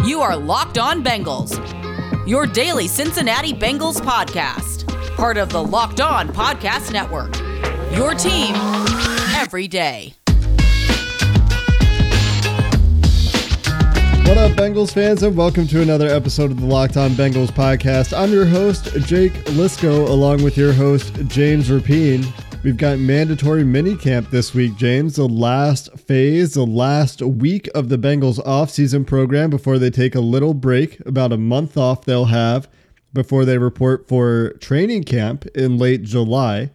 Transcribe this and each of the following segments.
You are Locked On Bengals, your daily Cincinnati Bengals podcast, part of the Locked On Podcast Network. Your team every day. What up, Bengals fans, and welcome to another episode of the Locked On Bengals podcast. I'm your host, Jake Liskow, along with your host, James Rapien. We've got mandatory minicamp this week, James. The last phase, the last week of the Bengals offseason program before they take a little break. About a month off they'll have before they report for training camp in late July.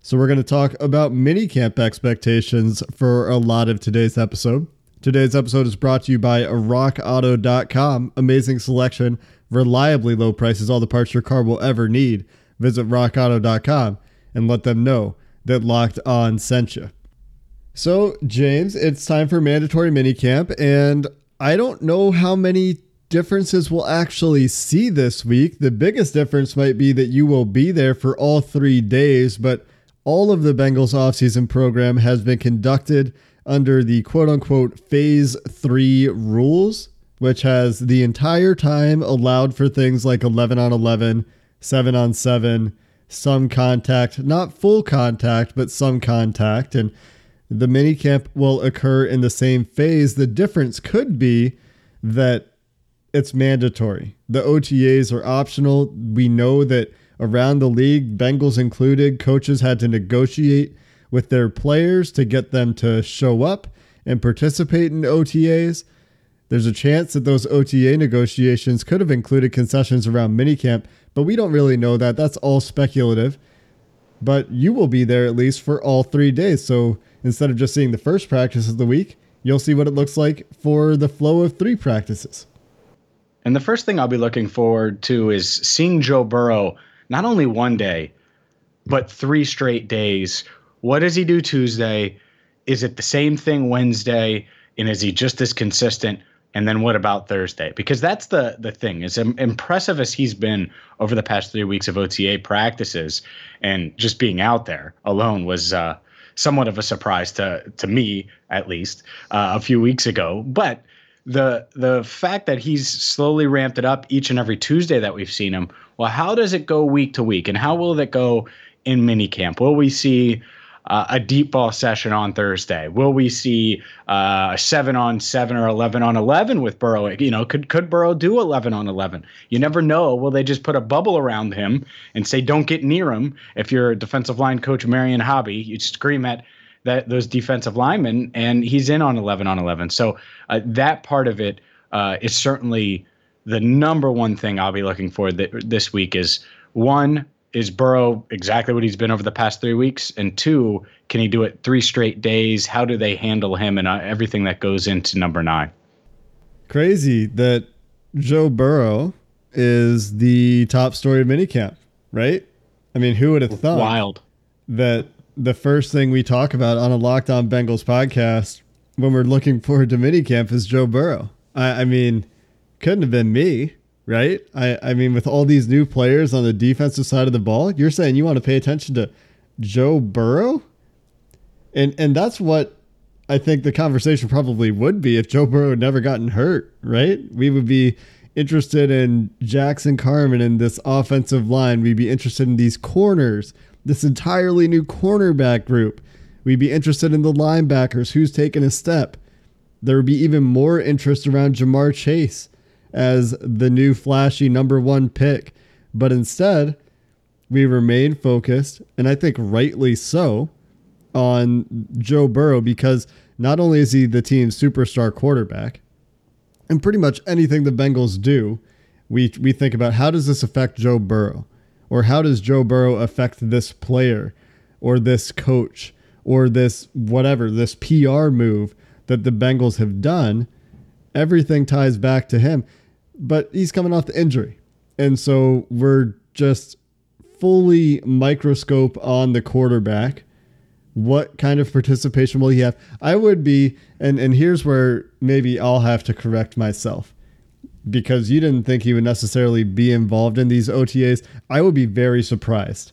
So we're going to talk about minicamp expectations for a lot of today's episode. Today's episode is brought to you by rockauto.com. Amazing selection, reliably low prices, all the parts your car will ever need. Visit rockauto.com and let them know that Locked On sent you. So, James, it's time for mandatory minicamp, and I don't know how many differences we'll actually see this week. The biggest difference might be that you will be there for all three days, but all of the Bengals offseason program has been conducted under the quote unquote phase three rules, which has the entire time allowed for things like 11 on 11, 7 on 7, some contact, not full contact, but some contact. And the minicamp will occur in the same phase. The difference could be that it's mandatory. The OTAs are optional. We know that around the league, Bengals included, coaches had to negotiate with their players to get them to show up and participate in OTAs. There's a chance that those OTA negotiations could have included concessions around minicamp, but we don't really know that. That's all speculative. But you will be there at least for all three days. So instead of just seeing the first practice of the week, you'll see what it looks like for the flow of three practices. And the first thing I'll be looking forward to is seeing Joe Burrow not only one day, but three straight days. What does he do Tuesday? Is it the same thing Wednesday? And is he just as consistent? And then what about Thursday? Because that's the the thing. As impressive as he's been over the past three weeks of OTA practices, and just being out there alone was uh, somewhat of a surprise to to me, at least uh, a few weeks ago. But the the fact that he's slowly ramped it up each and every Tuesday that we've seen him. Well, how does it go week to week, and how will it go in minicamp? Will we see uh, a deep ball session on Thursday? Will we see uh, a seven on seven or eleven on eleven with Burrow? You know, could could Burrow do eleven on eleven? You never know. Will they just put a bubble around him and say don't get near him? If you're defensive line coach Marion Hobby, you scream at that those defensive linemen, and he's in on eleven on eleven. So uh, that part of it uh, is certainly the number one thing I'll be looking for th- this week is one is Burrow exactly what he's been over the past three weeks? And two, can he do it three straight days? How do they handle him and uh, everything that goes into number nine? Crazy that Joe Burrow is the top story of minicamp, right? I mean, who would have thought Wild. that the first thing we talk about on a Locked On Bengals podcast when we're looking forward to minicamp is Joe Burrow? I, I mean, couldn't have been me right? I, I mean, with all these new players on the defensive side of the ball, you're saying you want to pay attention to Joe Burrow? And and that's what I think the conversation probably would be if Joe Burrow had never gotten hurt, right? We would be interested in Jackson Carman and this offensive line. We'd be interested in these corners, this entirely new cornerback group. We'd be interested in the linebackers, who's taking a step. There would be even more interest around Ja'Marr Chase as the new flashy number one pick. But instead, we remain focused, and I think rightly so, on Joe Burrow because not only is he the team's superstar quarterback, and pretty much anything the Bengals do, we, we think about how does this affect Joe Burrow? Or how does Joe Burrow affect this player or this coach or this whatever, this PR move that the Bengals have done? Everything ties back to him but he's coming off the injury. And so we're just fully microscope on the quarterback. What kind of participation will he have? I would be, and, and here's where maybe I'll have to correct myself because you didn't think he would necessarily be involved in these OTAs. I would be very surprised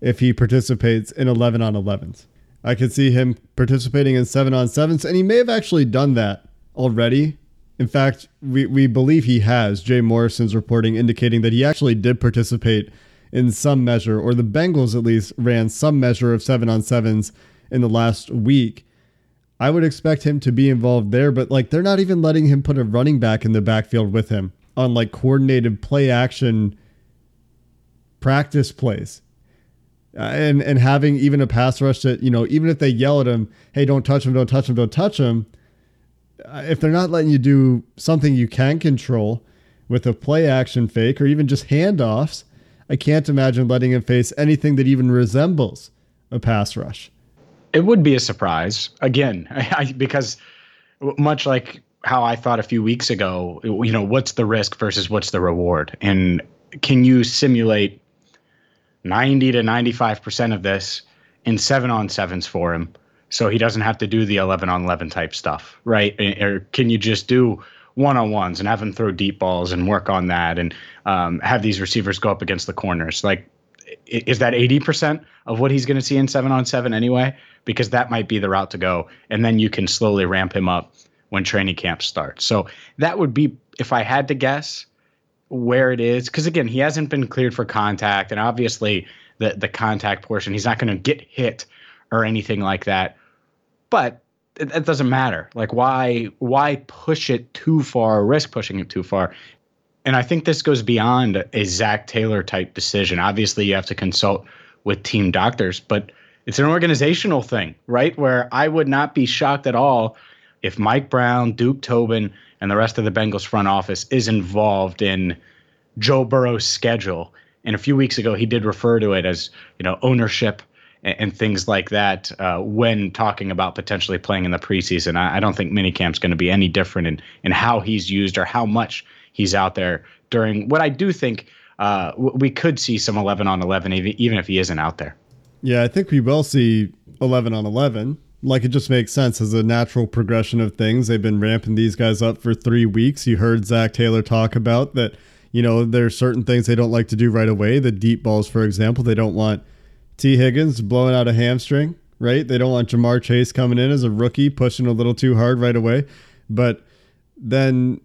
if he participates in 11 on 11s. I could see him participating in 7 on 7s, and he may have actually done that already In fact, we, we believe he has. Jay Morrison's reporting indicating that he actually did participate in some measure, or the Bengals at least ran some measure of seven on sevens in the last week. I would expect him to be involved there, but like they're not even letting him put a running back in the backfield with him on like coordinated play action practice plays. Uh, and and having even a pass rush that, you know, even if they yell at him, "Hey, don't touch him, don't touch him, don't touch him," Uh, if they're not letting you do something you can control with a play action fake or even just handoffs, I can't imagine letting him face anything that even resembles a pass rush. It would be a surprise. Again, I, because much like how I thought a few weeks ago, you know, what's the risk versus what's the reward, and can you simulate ninety to ninety-five percent of this in seven on sevens for him, so he doesn't have to do the eleven on eleven type stuff, right? Or can you just do one on ones and have him throw deep balls and work on that and um, have these receivers go up against the corners. Like, is that 80% of what he's going to see in seven on seven anyway? Because that might be the route to go. And then you can slowly ramp him up when training camp starts. So that would be, if I had to guess, where it is. Because again, he hasn't been cleared for contact. And obviously, the, the contact portion, he's not going to get hit or anything like that. But it, it, doesn't matter. Like why why push it too far, risk pushing it too far? And I think this goes beyond a Zac Taylor type decision. Obviously, you have to consult with team doctors, but it's an organizational thing, right? Where I would not be shocked at all if Mike Brown, Duke Tobin, and the rest of the Bengals front office is involved in Joe Burrow's schedule. And a few weeks ago, he did refer to it as, you know, ownership and, and things like that uh, when talking about potentially playing in the preseason. I, I don't think minicamp's going to be any different in, in how he's used or how much he's out there during what I do think uh, we could see some 11 on 11, even, even if he isn't out there. Yeah, I think we will see 11 on 11. Like it just makes sense as a natural progression of things. They've been ramping these guys up for three weeks. You heard Zac Taylor talk about that, you know, there's certain things they don't like to do right away. The deep balls, for example, they don't want Tee Higgins blowing out a hamstring, right? They don't want Ja'Marr Chase coming in as a rookie, pushing a little too hard right away. But then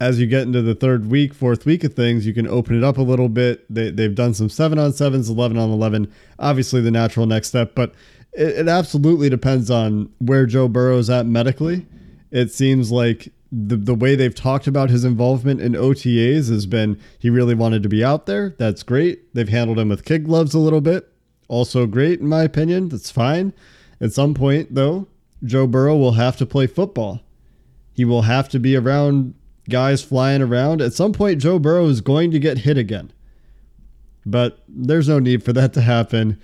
as you get into the third week, fourth week of things, you can open it up a little bit. They, they've done some seven on sevens, 11 on 11, obviously the natural next step, but it, it absolutely depends on where Joe Burrow's at medically. It seems like the, the way they've talked about his involvement in OTAs has been he really wanted to be out there. That's great. They've handled him with kid gloves a little bit also great in my opinion. That's fine. At some point, though, Joe Burrow will have to play football. He will have to be around guys flying around. At some point, Joe Burrow is going to get hit again. But there's no need for that to happen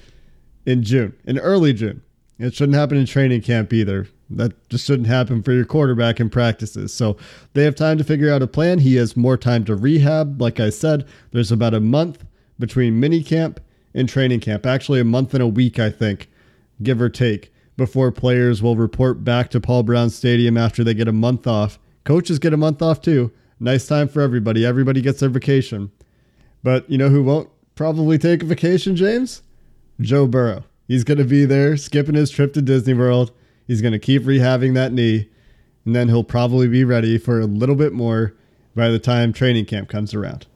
in June, in early June. It shouldn't happen in training camp either. That just shouldn't happen for your quarterback in practices. So they have time to figure out a plan. He has more time to rehab. Like I said, there's about a month between minicamp in training camp. Actually, a month and a week, I think, give or take, before players will report back to Paul Brown Stadium after they get a month off. Coaches get a month off too. Nice time for everybody. Everybody gets their vacation. But you know who won't probably take a vacation, James? Joe Burrow. He's going to be there skipping his trip to Disney World. He's going to keep rehabbing that knee, and then he'll probably be ready for a little bit more by the time training camp comes around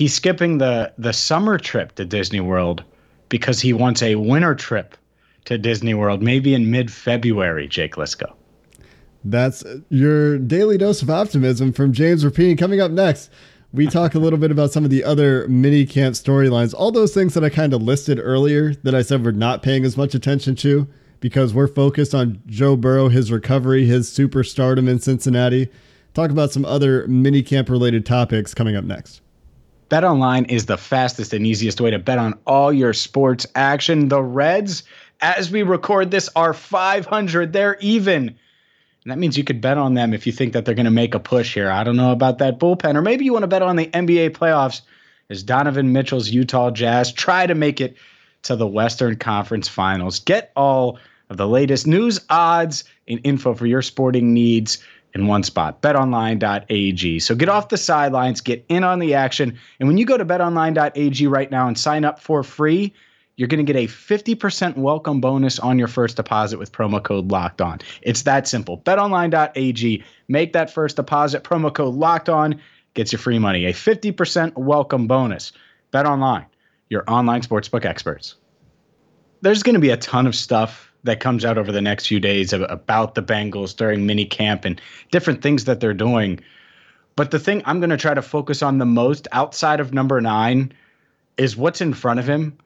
he's skipping the the summer trip to Disney World because he wants a winter trip to Disney World, maybe in mid February. Jake Liskow. That's your daily dose of optimism from James Rapien. Coming up next, we talk a little bit about some of the other mini camp storylines, all those things that I kind of listed earlier that I said we're not paying as much attention to because we're focused on Joe Burrow, his recovery, his superstardom in Cincinnati. Talk about some other mini camp related topics coming up next. BetOnline is the fastest and easiest way to bet on all your sports action. The Reds, as we record this, are 500. They're even. And that means you could bet on them if you think that they're going to make a push here. I don't know about that bullpen, or maybe you want to bet on the NBA playoffs as Donovan Mitchell's Utah Jazz try to make it to the Western Conference Finals. Get all of the latest news, odds, and info for your sporting needs in one spot betonline.ag. So get off the sidelines, get in on the action. And when you go to betonline.ag right now and sign up for free, you're going to get a 50% welcome bonus on your first deposit with promo code locked on. It's that simple. BetOnline.ag, make that first deposit, promo code locked on, gets you free money. A 50% welcome bonus. BetOnline, your online sportsbook experts. There's going to be a ton of stuff that comes out over the next few days about the Bengals during mini camp and different things that they're doing. But the thing I'm going to try to focus on the most outside of number nine is what's in front of him,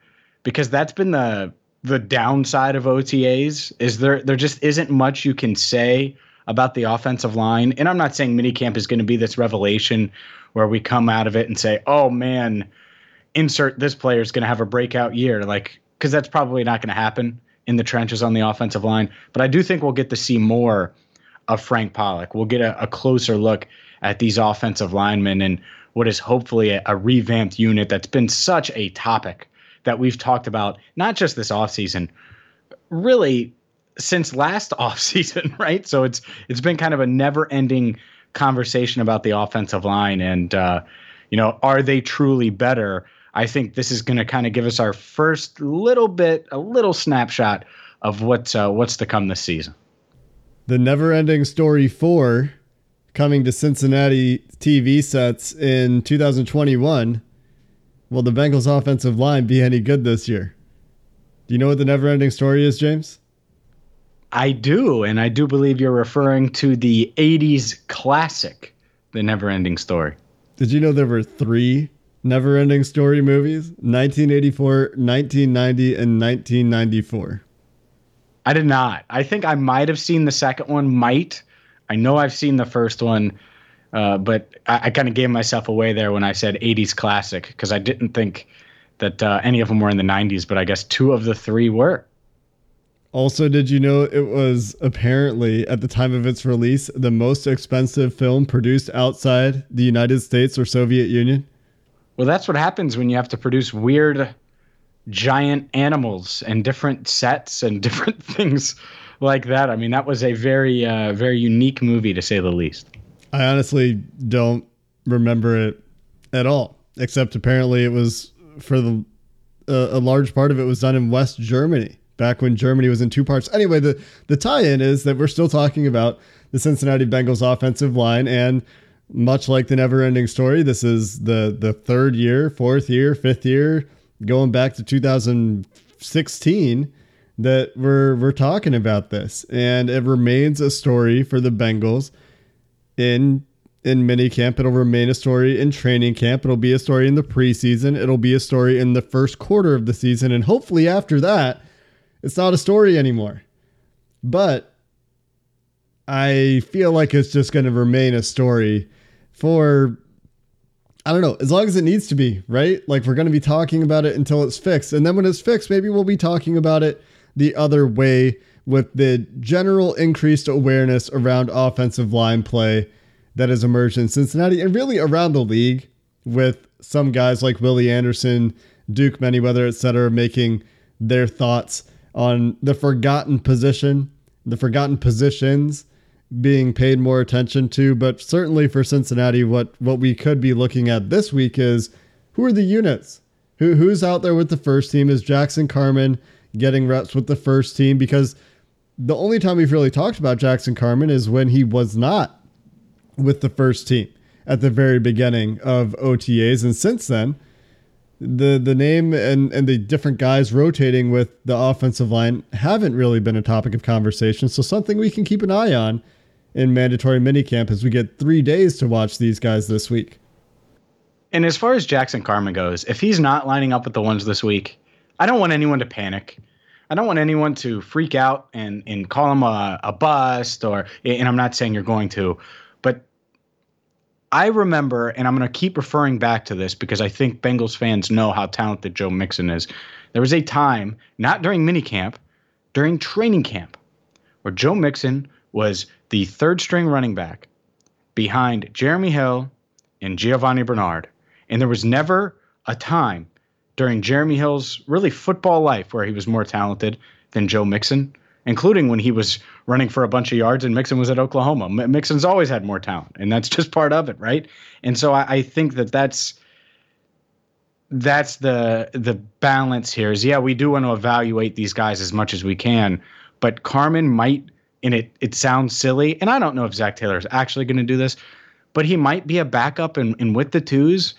because that's been the the downside of OTAs. Is there there just isn't much you can say about the offensive line. And I'm not saying minicamp is going to be this revelation where we come out of it and say, "Oh man, insert this player is going to have a breakout year." Like because that's probably not going to happen in the trenches on the offensive line. But I do think we'll get to see more of Frank Pollack. We'll get a, a closer look at these offensive linemen and what is hopefully a, a, revamped unit that's been such a topic that we've talked about, not just this offseason, really since last offseason, right? So it's it's been kind of a never-ending conversation about the offensive line and uh, you know, are they truly better? I think this is going to kind of give us our first little bit, a little snapshot of what's uh, what's to come this season. The never-ending story four coming to Cincinnati TV sets in 2021. Will the Bengals offensive line be any good this year? Do you know what the never-ending story is, James? I do, and I do believe you're referring to the 80s classic, The Never-Ending Story. Did you know there were three Never Ending Story movies 1984, 1990, and 1994. I did not. I think I might have seen the second one, might. I know I've seen the first one, uh, but I, I kind of gave myself away there when I said 80s classic because I didn't think that uh, any of them were in the 90s, but I guess two of the three were. Also, did you know it was apparently at the time of its release the most expensive film produced outside the United States or Soviet Union? Well, that's what happens when you have to produce weird giant animals and different sets and different things like that. I mean, that was a very, uh, very unique movie to say the least. I honestly don't remember it at all, except apparently it was for the uh, a large part of it was done in West Germany back when Germany was in two parts. Anyway, the the tie-in is that we're still talking about the Cincinnati Bengals offensive line and much like the never ending story, this is the the third year, fourth year, fifth year, going back to 2016 that we're we're talking about this. And it remains a story for the Bengals in in minicamp. It'll remain a story in training camp. It'll be a story in the preseason. It'll be a story in the first quarter of the season. And hopefully after that, it's not a story anymore. But I feel like it's just going to remain a story for I don't know, as long as it needs to be, right? Like we're going to be talking about it until it's fixed. And then when it's fixed, maybe we'll be talking about it the other way with the general increased awareness around offensive line play that has emerged in Cincinnati and really around the league with some guys like Willie Anderson, Duke Manyweather, etc., making their thoughts on the forgotten position, the forgotten positions being paid more attention to. But certainly for Cincinnati, what what we could be looking at this week is who are the units? Who who's out there with the first team? Is Jackson Carman getting reps with the first team? Because the only time we've really talked about Jackson Carman is when he was not with the first team at the very beginning of OTAs, and since then the the name and and the different guys rotating with the offensive line haven't really been a topic of conversation. So something we can keep an eye on in mandatory minicamp as we get three days to watch these guys this week. And as far as Jackson Carman goes, if he's not lining up with the ones this week, I don't want anyone to panic. I don't want anyone to freak out and and call him a, a bust or and I'm not saying you're going to, but I remember, and I'm going to keep referring back to this because I think Bengals fans know how talented Joe Mixon is. There was a time, not during minicamp, during training camp, where Joe Mixon was the third string running back behind Jeremy Hill and Giovani Bernard. And there was never a time during Jeremy Hill's really football life where he was more talented than Joe Mixon including when he was running for a bunch of yards and Mixon was at Oklahoma. Mixon's always had more talent, and that's just part of it, right? And so I, I think that that's that's the the balance here is yeah, we do want to evaluate these guys as much as we can, but carman might and it it sounds silly, and I don't know if Zac Taylor is actually going to do this, but he might be a backup and, and with the twos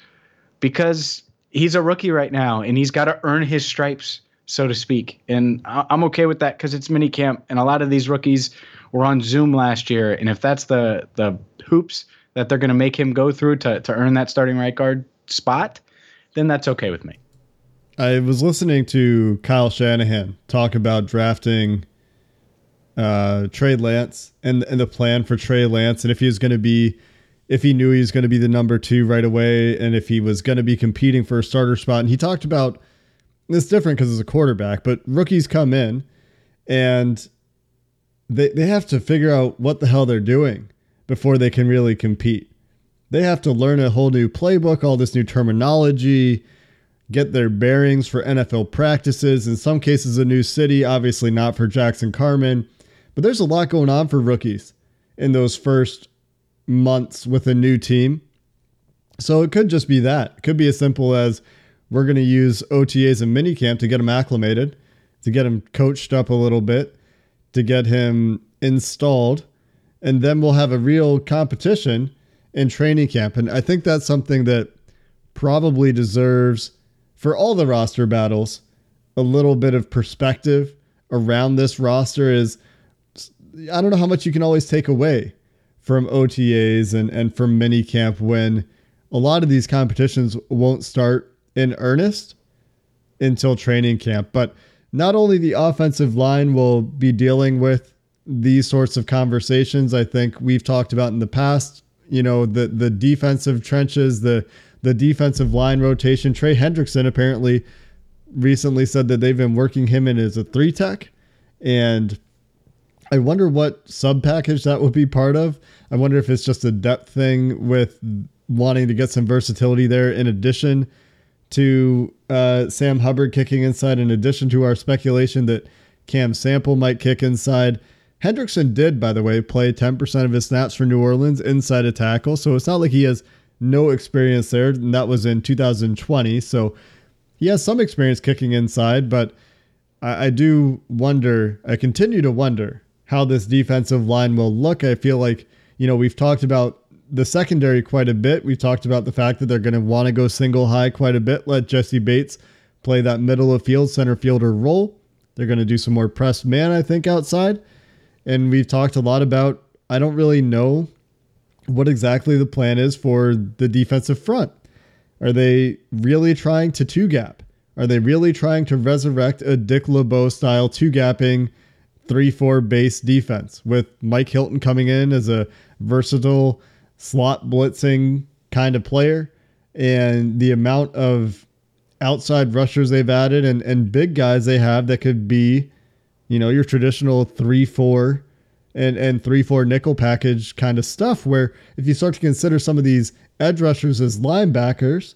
because he's a rookie right now and he's got to earn his stripes, so to speak. And I'm okay with that because it's mini camp, and a lot of these rookies were on Zoom last year, and if that's the the hoops that they're going to make him go through to to earn that starting right guard spot, then that's okay with me. I was listening to Kyle Shanahan talk about drafting uh, Trey Lance and and the plan for Trey Lance, and if he was going to be, if he knew he was going to be the number two right away, and if he was going to be competing for a starter spot. And he talked about it's different because it's a quarterback, but rookies come in and they they have to figure out what the hell they're doing before they can really compete. They have to learn a whole new playbook, all this new terminology, get their bearings for NFL practices. In some cases, a new city, obviously not for Jackson Carman, but there's a lot going on for rookies in those first months with a new team. So it could just be that. It could be as simple as we're going to use OTAs and minicamp to get him acclimated, to get him coached up a little bit, to get him installed, and then we'll have a real competition in training camp. And I think that's something that probably deserves, for all the roster battles, a little bit of perspective around this roster is I don't know how much you can always take away from OTAs and, and from minicamp when a lot of these competitions won't start in earnest until training camp. But not only the offensive line will be dealing with these sorts of conversations, I think we've talked about in the past you know the the defensive trenches, the the defensive line rotation. Trey Hendrickson apparently recently said that they've been working him in as a three tech, and I wonder what sub package that would be part of. I wonder if it's just a depth thing with wanting to get some versatility there in addition to uh, Sam Hubbard kicking inside, in addition to our speculation that Cam Sample might kick inside. Hendrickson did, by the way, play 10% of his snaps for New Orleans inside a tackle. So it's not like he has no experience there. And that was in 2020. So he has some experience kicking inside, but I, I do wonder, I continue to wonder how this defensive line will look. I feel like, you know, we've talked about the secondary quite a bit. We've talked about the fact that they're going to want to go single high quite a bit, let Jessie Bates play that middle of field center fielder role. They're going to do some more press man, I think, outside. And we've talked a lot about, I don't really know what exactly the plan is for the defensive front. Are they really trying to two gap? Are they really trying to resurrect a Dick LeBeau style two gapping 3 4 base defense with Mike Hilton coming in as a versatile slot blitzing kind of player and the amount of outside rushers they've added and, and big guys they have that could be you know, your traditional three four and and three four nickel package kind of stuff. Where if you start to consider some of these edge rushers as linebackers,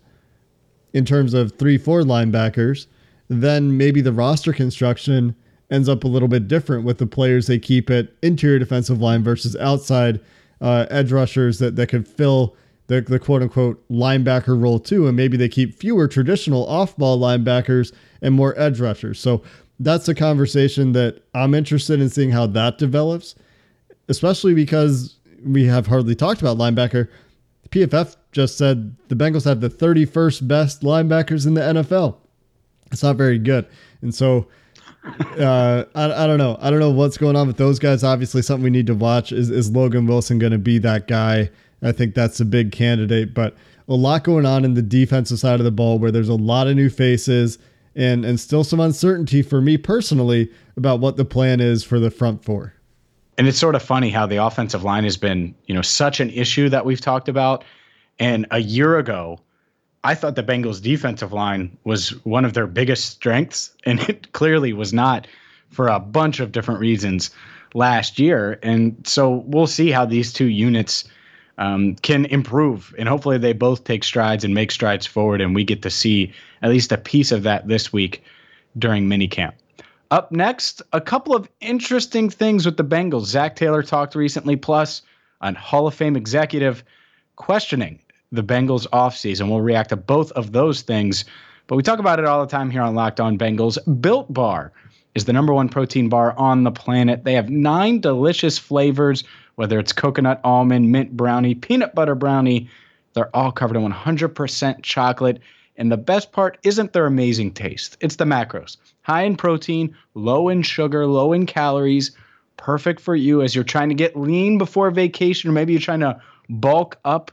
in terms of three four linebackers, then maybe the roster construction ends up a little bit different with the players they keep at interior defensive line versus outside uh, edge rushers that that could fill the, the quote unquote linebacker role too, and maybe they keep fewer traditional off ball linebackers and more edge rushers. So that's a conversation that I'm interested in seeing how that develops, especially because we have hardly talked about linebacker. PFF just said the Bengals have the 31st best linebackers in the NFL. It's not very good. And so uh, I, I don't know. I don't know what's going on with those guys. Obviously, something we need to watch is, is Logan Wilson going to be that guy? I think that's a big candidate, but a lot going on in the defensive side of the ball where there's a lot of new faces and and still some uncertainty for me personally about what the plan is for the front four. And it's sort of funny how the offensive line has been, you know, such an issue that we've talked about. And a year ago, I thought the Bengals defensive line was one of their biggest strengths, and it clearly was not for a bunch of different reasons last year. And so we'll see how these two units um, can improve. And hopefully they both take strides and make strides forward. And we get to see at least a piece of that this week during minicamp. Up next, a couple of interesting things with the Bengals. Zac Taylor talked recently, plus a Hall of Fame executive questioning the Bengals offseason. We'll react to both of those things, but we talk about it all the time here on Locked On Bengals. Built Bar is the number one protein bar on the planet. They have nine delicious flavors, whether it's coconut almond, mint brownie, peanut butter brownie. They're all covered in 100% chocolate. And the best part isn't their amazing taste, it's the macros. High in protein, low in sugar, low in calories, perfect for you as you're trying to get lean before vacation, or maybe you're trying to bulk up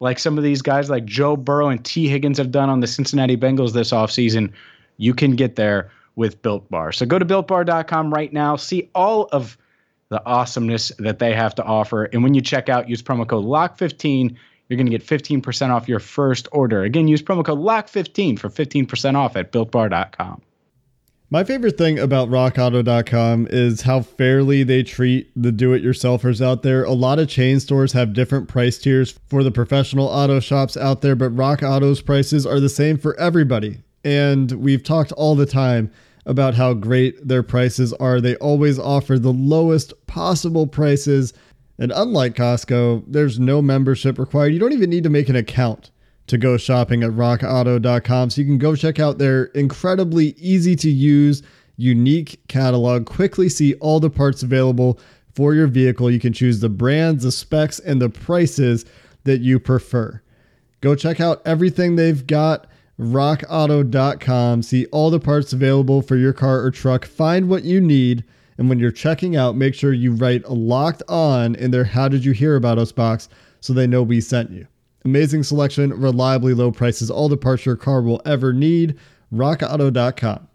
like some of these guys like Joe Burrow and Tee Higgins have done on the Cincinnati Bengals this offseason. You can get there with Built Bar. So go to builtbar.com right now, see all of the awesomeness that they have to offer. And when you check out, use promo code LOCK15 you're going to get 15% off your first order. Again, use promo code LOCK15 for 15% off at builtbar.com. My favorite thing about rockauto.com is how fairly they treat the do it yourselfers out there. A lot of chain stores have different price tiers for the professional auto shops out there, but Rock Auto's prices are the same for everybody. And we've talked all the time about how great their prices are. They always offer the lowest possible prices and unlike Costco, there's no membership required. You don't even need to make an account to go shopping at rockauto.com. So you can go check out their incredibly easy to use, unique catalog, quickly see all the parts available for your vehicle. You can choose the brands, the specs, and the prices that you prefer. Go check out everything they've got. RockAuto.com. See all the parts available for your car or truck. Find what you need and when you're checking out, make sure you write locked on in their How Did You Hear About Us box so they know we sent you. Amazing selection, reliably low prices, all the parts your car will ever need. RockAuto.com.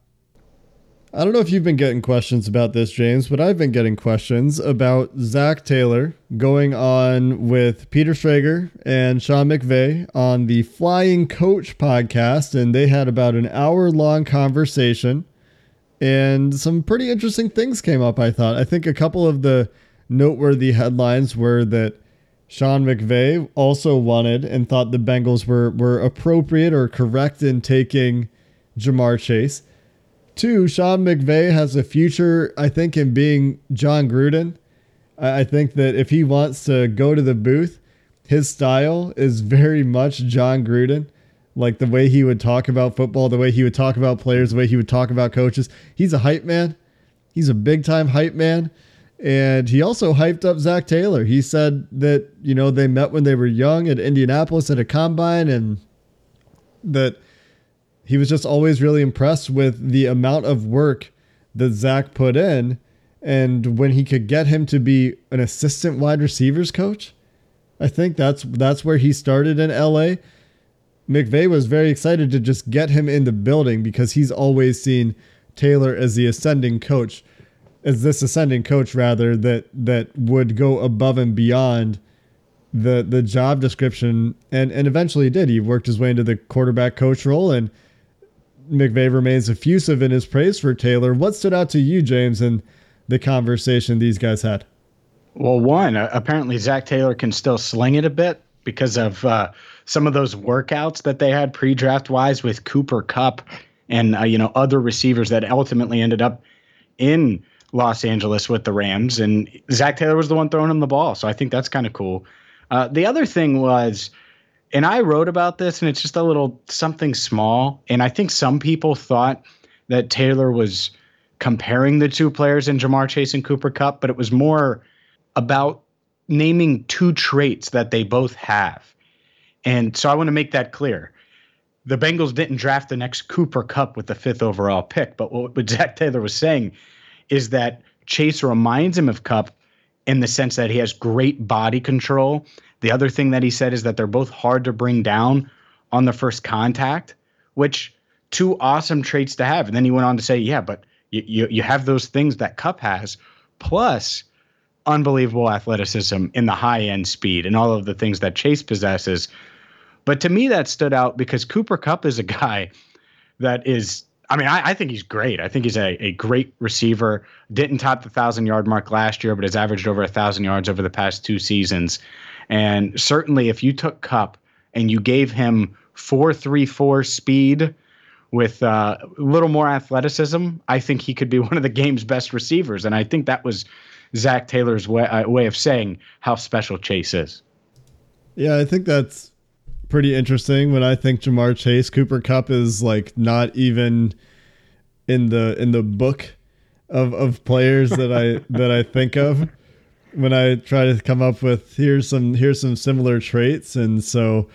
I don't know if you've been getting questions about this, James, but I've been getting questions about Zac Taylor going on with Peter Schrager and Sean McVay on the Flying Coach podcast. And they had about an hour long conversation and some pretty interesting things came up, I thought. I think a couple of the noteworthy headlines were that Sean McVay also wanted and thought the Bengals were, were appropriate or correct in taking Ja'Marr Chase. Two, Sean McVay has a future, I think, in being Jon Gruden. I think that if he wants to go to the booth, his style is very much Jon Gruden like the way he would talk about football, the way he would talk about players, the way he would talk about coaches. He's a hype man. He's a big time hype man. And he also hyped up Zac Taylor. He said that, you know, they met when they were young at Indianapolis at a combine and that he was just always really impressed with the amount of work that Zac put in. And when he could get him to be an assistant wide receivers coach, I think that's that's where he started in LA McVay was very excited to just get him in the building because he's always seen Taylor as the ascending coach, as this ascending coach rather that that would go above and beyond the the job description and and eventually did. He worked his way into the quarterback coach role and McVay remains effusive in his praise for Taylor. What stood out to you, James, in the conversation these guys had? Well, one, uh, apparently Zac Taylor can still sling it a bit because of uh, some of those workouts that they had pre-draft wise with Cooper Kupp and uh, you know other receivers that ultimately ended up in Los Angeles with the Rams, and Zac Taylor was the one throwing him the ball. So I think that's kind of cool. Uh, the other thing was, and I wrote about this, and it's just a little something small, and I think some people thought that Taylor was comparing the two players in Ja'Marr Chase and Cooper Kupp, but it was more about naming two traits that they both have. And so I want to make that clear. The Bengals didn't draft the next Cooper Kupp with the fifth overall pick, but what, Zac Taylor was saying is that Chase reminds him of Kupp in the sense that he has great body control. The other thing that he said is that they're both hard to bring down on the first contact, which two awesome traits to have. And then he went on to say, yeah, but you, you, you have those things that Kupp has, plus unbelievable athleticism in the high end speed and all of the things that Chase possesses. But to me, that stood out because Cooper Kupp is a guy that is, I mean, I, I think he's great. I think he's a, a great receiver. Didn't top the thousand yard mark last year, but has averaged over a thousand yards over the past two seasons. And certainly, if you took Kupp and you gave him four three four speed with uh, a little more athleticism, I think he could be one of the game's best receivers. And I think that was Zac Taylor's way, uh, way of saying how special Chase is. Yeah, I think that's pretty interesting when I think Ja'Marr Chase. Cooper Kupp is like not even in the in the book of of players that I that I think of when I try to come up with here's some here's some similar traits and so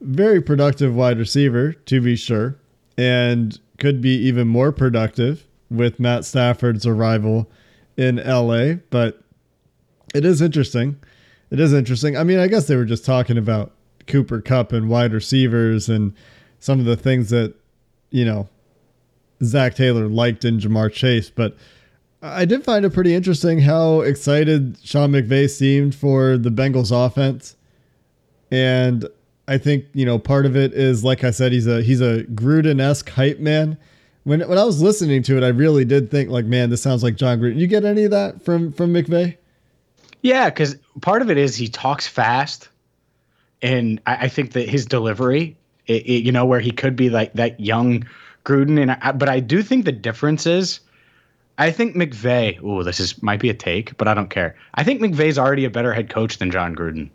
very productive wide receiver to be sure and could be even more productive with Matt Stafford's arrival in LA but it is interesting it is interesting I mean I guess they were just talking about Cooper Kupp and wide receivers and some of the things that you know Zac Taylor liked in Ja'Marr Chase but I did find it pretty interesting how excited Sean McVay seemed for the Bengals offense. And I think, you know, part of it is like I said, he's a he's a Gruden-esque hype man. When when I was listening to it, I really did think like, man, this sounds like Jon Gruden. You get any of that from from McVay? Yeah, because part of it is he talks fast, and I, I think that his delivery, it, it, you know, where he could be like that young Gruden, and I, but I do think the difference is I think McVay. Oh, this is might be a take, but I don't care. I think McVay's already a better head coach than Jon Gruden.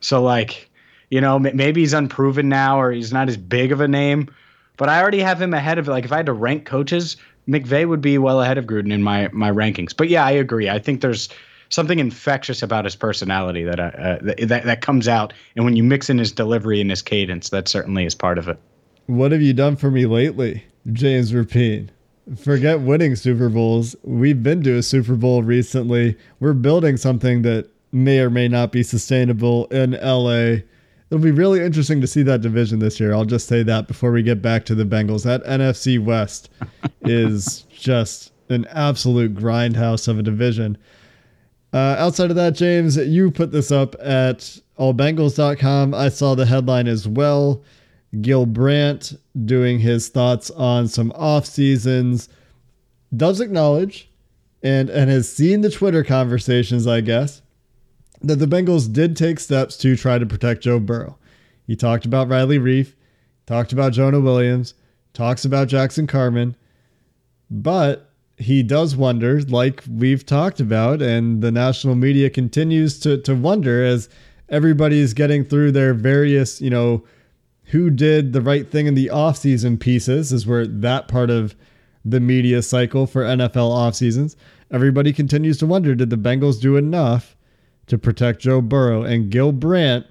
So like, you know, maybe he's unproven now, or he's not as big of a name. But I already have him ahead of like if I had to rank coaches, McVay would be well ahead of Gruden in my my rankings. But yeah, I agree. I think there's something infectious about his personality that uh, uh that that comes out, and when you mix in his delivery and his cadence, that certainly is part of it. What have you done for me lately, James Rapien? forget winning Super Bowls. We've been to a Super Bowl recently. We're building something that may or may not be sustainable in LA. It'll be really interesting to see that division this year. I'll just say that before we get back to the Bengals. That NFC West is just an absolute grindhouse of a division. Uh, outside of that, James, you put this up at allbengals.com. I saw the headline as well. Gil Brandt doing his thoughts on some off seasons does acknowledge and and has seen the Twitter conversations, I guess, that the Bengals did take steps to try to protect Joe Burrow. He talked about Riley Reiff, talked about Jonah Williams, talks about Jackson Carman, but he does wonder, like we've talked about, and the national media continues to to wonder as everybody is getting through their various, you know, who did the right thing in the offseason pieces is where that part of the media cycle for NFL off seasons. Everybody continues to wonder did the Bengals do enough to protect Joe Burrow and Gil Brandt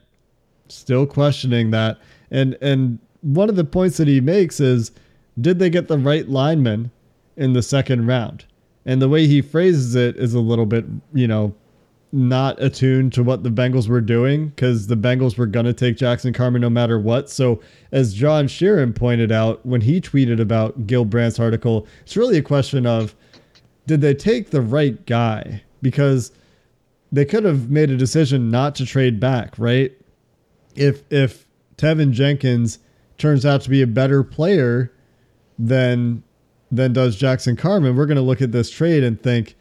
still questioning that. And and one of the points that he makes is did they get the right lineman in the second round? And the way he phrases it is a little bit, you know, not attuned to what the Bengals were doing because the Bengals were going to take Jackson Carman no matter what. So, as John Sheeran pointed out when he tweeted about Gil Brandt's article, it's really a question of did they take the right guy? Because they could have made a decision not to trade back, right? If if Teven Jenkins turns out to be a better player than than does Jackson Carman, we're going to look at this trade and think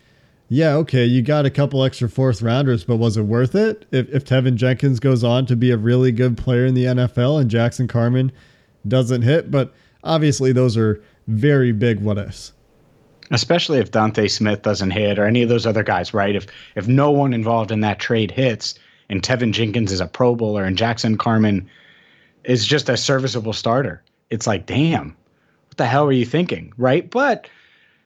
yeah, okay, you got a couple extra fourth rounders, but was it worth it? If, if Teven Jenkins goes on to be a really good player in the NFL and Jackson Carman doesn't hit, but obviously those are very big what ifs. Especially if D'Ante Smith doesn't hit or any of those other guys, right? If if no one involved in that trade hits and Teven Jenkins is a Pro Bowler and Jackson Carman is just a serviceable starter, it's like, damn, what the hell are you thinking, right? But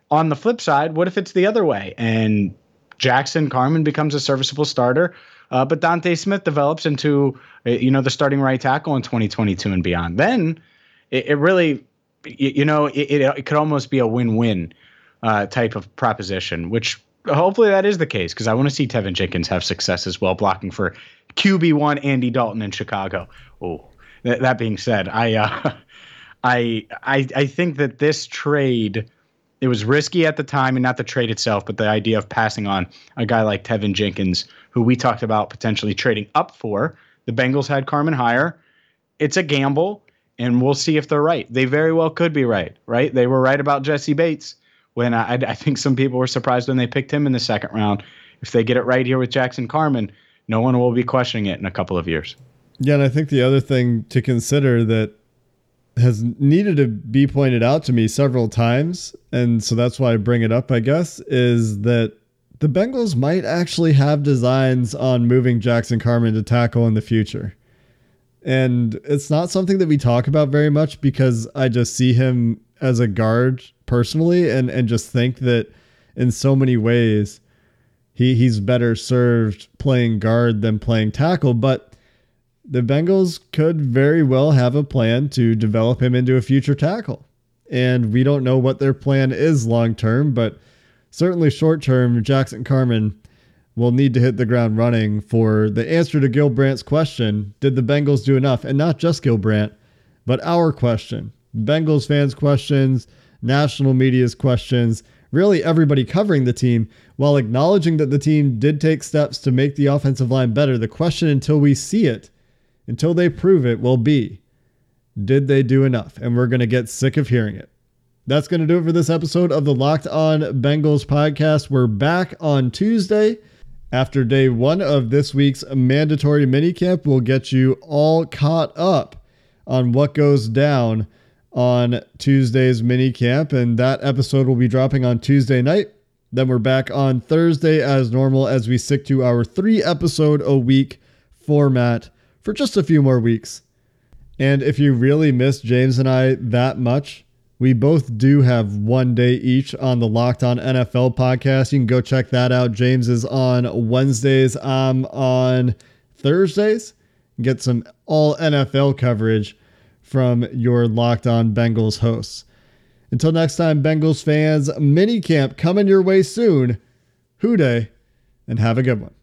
on the flip side, what if it's the other way and Jackson Carman becomes a serviceable starter, uh, but D'Ante Smith develops into uh, you know the starting right tackle in 2022 and beyond? Then it, it really, you know, it, it, it, could almost be a win-win uh, type of proposition, which hopefully that is the case because I want to see Teven Jenkins have success as well, blocking for QB one Andy Dalton in Chicago. Oh, th- that being said, I, uh, I I I think that this trade it was risky at the time and not the trade itself, but the idea of passing on a guy like Teven Jenkins, who we talked about potentially trading up for. The Bengals had Carman higher. It's a gamble, and we'll see if they're right. They very well could be right, right? They were right about Jessie Bates when I, I think some people were surprised when they picked him in the second round. If they get it right here with Jackson Carman, no one will be questioning it in a couple of years. Yeah, and I think the other thing to consider that has needed to be pointed out to me several times, and so that's why I bring it up, I guess, is that the Bengals might actually have designs on moving Jackson Carman to tackle in the future. And it's not something that we talk about very much because I just see him as a guard personally and, and just think that in so many ways he he's better served playing guard than playing tackle. But the Bengals could very well have a plan to develop him into a future tackle. And we don't know what their plan is long term, but certainly short term, Jackson Carman will need to hit the ground running for the answer to Gil Brandt's question Did the Bengals do enough? And not just Gil Brandt, but our question. Bengals fans' questions, national media's questions, really everybody covering the team, while acknowledging that the team did take steps to make the offensive line better. The question until we see it, until they prove it, will be Did they do enough? And we're going to get sick of hearing it. That's going to do it for this episode of the Locked On Bengals podcast. We're back on Tuesday. After day one of this week's mandatory minicamp, we'll get you all caught up on what goes down on Tuesday's minicamp. And that episode will be dropping on Tuesday night. Then we're back on Thursday as normal as we stick to our three episode a week format for just a few more weeks. And if you really miss James and I that much, we both do have one day each on the Locked On NFL podcast. You can go check that out. James is on Wednesdays. I'm on Thursdays. Get some all NFL coverage from your Locked On Bengals hosts. Until next time, Bengals fans, mini camp coming your way soon. Who Dey, and have a good one.